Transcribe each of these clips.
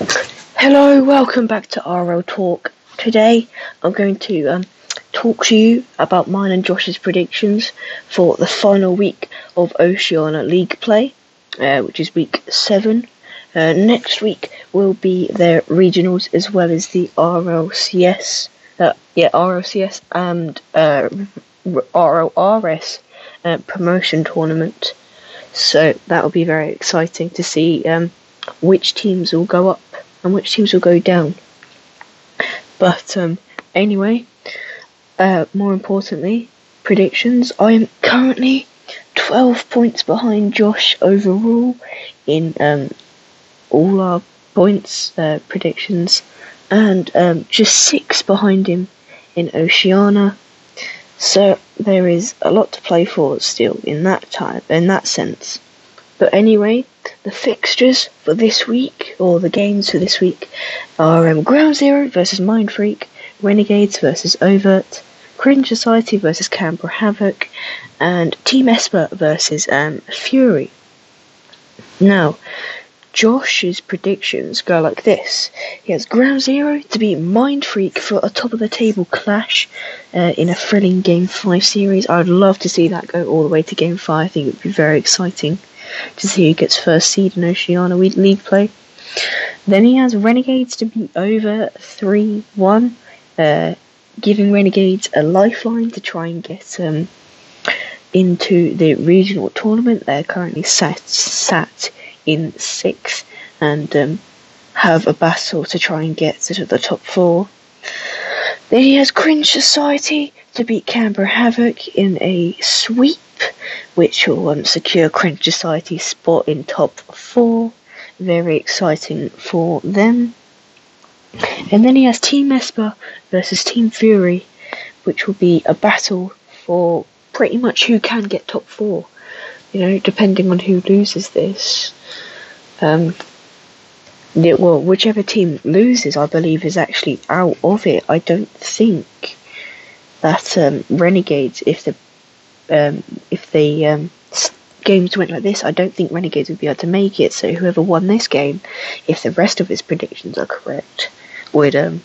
Hello, welcome back to RL Talk. Today I'm going to um, talk to you about mine and Josh's predictions for the final week of Oceania League play, uh, which is week 7. Uh, next week will be their regionals as well as the RLCS, uh, yeah, RLCS and uh, RLRS uh, promotion tournament. So that will be very exciting to see um, which teams will go up and which teams will go down. But um, anyway, uh, more importantly, predictions. I am currently 12 points behind Josh overall in um, all our points uh, predictions, and um, just six behind him in Oceania. So there is a lot to play for still in that time, in that sense. But anyway, the fixtures for this week, or the games for this week, are um, Ground Zero versus Mind Freak, Renegades versus Overt, Cringe Society versus Canberra Havoc, and Team Esper versus um, Fury. Now, Josh's predictions go like this. He has Ground Zero to beat Mind Freak for a top of the table clash uh, in a thrilling Game 5 series. I'd love to see that go all the way to Game 5. I think it would be very exciting to see who gets first seed in Oceania League play. Then he has Renegades to beat over 3 1, uh, giving Renegades a lifeline to try and get um, into the regional tournament. They're currently sat, sat in sixth and um, have a battle to try and get to the top four. Then he has Cringe Society to beat Canberra Havoc in a sweep which will um, secure Cringe Society's spot in top four. Very exciting for them. And then he has Team Esper versus Team Fury, which will be a battle for pretty much who can get top four. You know, depending on who loses this. Um, yeah, well, whichever team loses, I believe, is actually out of it. I don't think that um, Renegades, if the um, if the um, games went like this, I don't think Renegades would be able to make it. So whoever won this game, if the rest of his predictions are correct, would um,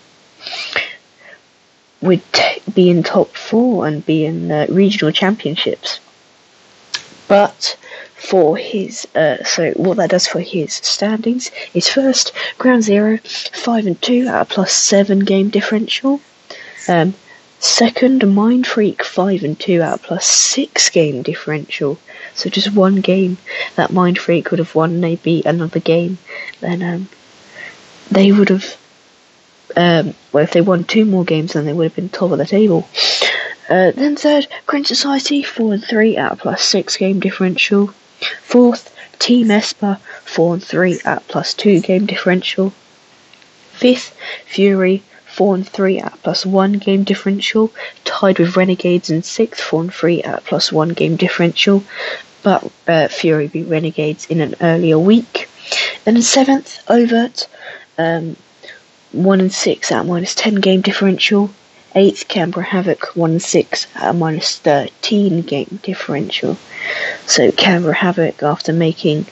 would be in top four and be in uh, regional championships. But for his uh, so what that does for his standings is first ground zero five and two at a plus seven game differential. Um, Second, Mind Freak 5 and 2 out plus 6 game differential. So just one game that Mind Freak would have won, they beat another game, then um, they would have. Um, well, if they won two more games, then they would have been top of the table. Uh, then third, Cringe Society 4 and 3 out plus 6 game differential. Fourth, Team Esper 4 and 3 at plus 2 game differential. Fifth, Fury 4 and 3 at plus 1 game differential, tied with Renegades in 6th, 4 and 3 at plus 1 game differential, but uh, Fury beat Renegades in an earlier week. Then in 7th, Overt, um, 1 and 6 at minus 10 game differential. 8th, Canberra Havoc, 1 and 6 at minus 13 game differential. So Canberra Havoc, after making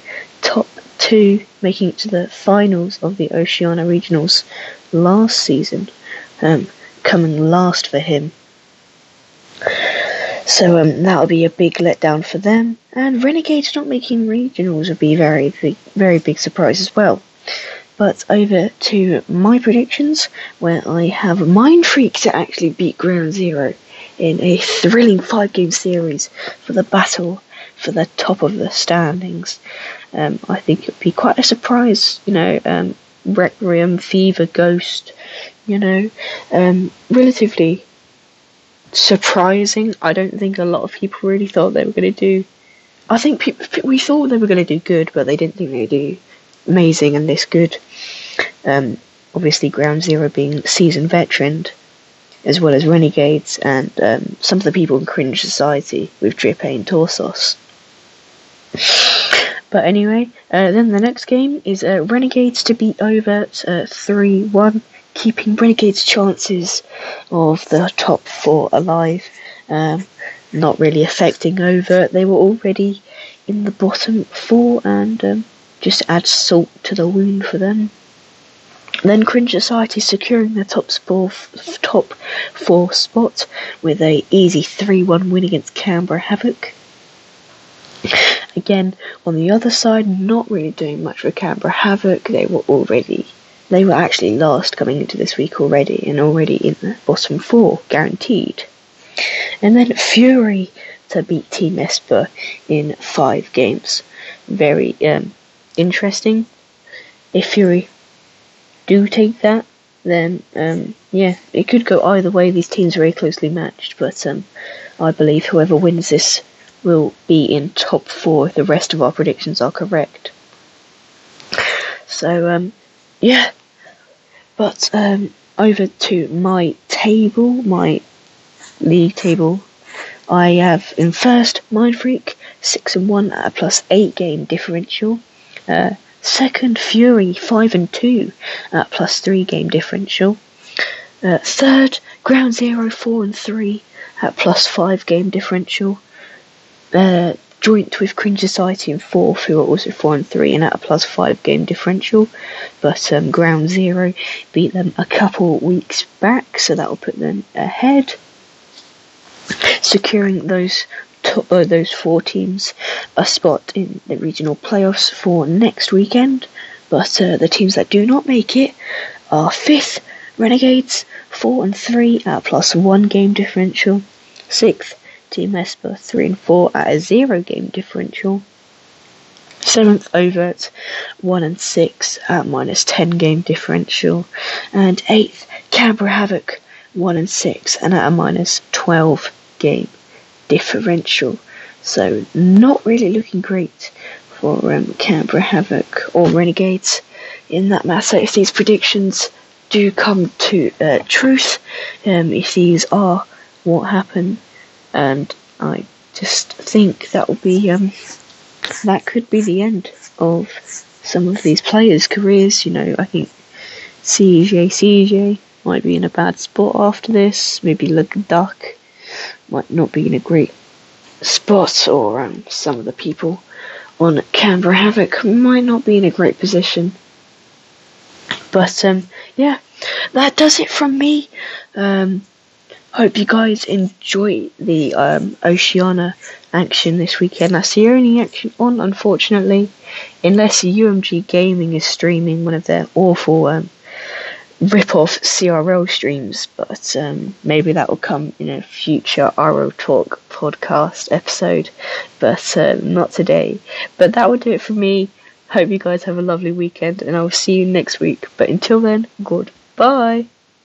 2, making it to the finals of the Oceania Regionals, last season, um, coming last for him. So um, that'll be a big letdown for them. And Renegades not making regionals would be very, big, very big surprise as well. But over to my predictions, where I have Mind Freak to actually beat Ground Zero in a thrilling five-game series for the battle for the top of the standings. Um, I think it would be quite a surprise, you know, um, Requiem, Fever, Ghost, you know, um, relatively surprising. I don't think a lot of people really thought they were going to do. I think we thought they were going to do good, but they didn't think they'd do amazing and this good. Um, obviously, Ground Zero being seasoned veteran, as well as Renegades and um, some of the people in Cringe Society with Drippay and Torsos. But anyway, uh, then the next game is uh, Renegades to beat Overt uh, 3 1, keeping Renegades' chances of the top four alive. Um, not really affecting Overt. They were already in the bottom four and um, just add salt to the wound for them. Then Cringe Society securing the top, spore, top four spot with a easy 3-1 win against Canberra Havoc. Again, on the other side, not really doing much for Canberra Havoc. They were already, they were actually last coming into this week already, and already in the bottom four, guaranteed. And then Fury to beat Team Esper in five games. Very um, interesting. If Fury do take that, then um, yeah, it could go either way. These teams are very closely matched, but um, I believe whoever wins this will be in top four if the rest of our predictions are correct. So um, yeah, but um, over to my table, my league table. I have in first Mind Freak six and one at a plus eight game differential. Uh, Second, Fury 5 and 2 at plus 3 game differential. Uh, third, Ground Zero 4 and 3 at plus 5 game differential. Joint with Cringe Society in fourth, who are also 4 and 3 and at a plus 5 game differential. But um, Ground Zero beat them a couple weeks back, so that will put them ahead. Securing those to, uh, those four teams a spot in the regional playoffs for next weekend. But uh, the teams that do not make it are fifth Renegades, four and three at plus one game differential. Sixth Team Esper, three and four at a zero game differential. Seventh Overt, one and six at minus ten game differential, and eighth Canberra Havoc, one and six and at a minus twelve game differential. So not really looking great for um, Canberra Havoc or Renegades in that matter. If these predictions do come to uh, truth, um, if these are what happen, and I just think that will be um, that could be the end of some of these players' careers. You know, I think CJ CJ might be in a bad spot after this. Maybe Luck Duck might not be in a great spot, or um, some of the people on Canberra Havoc might not be in a great position. But um, yeah, that does it from me. Um, hope you guys enjoy the um, action this weekend. That's the only action on, unfortunately, unless UMG Gaming is streaming one of their awful um, rip off CRL streams, but um, maybe that will come in a future RL Talk podcast episode, but uh, not today. But that will do it for me. Hope you guys have a lovely weekend, and I will see you next week. But until then, goodbye.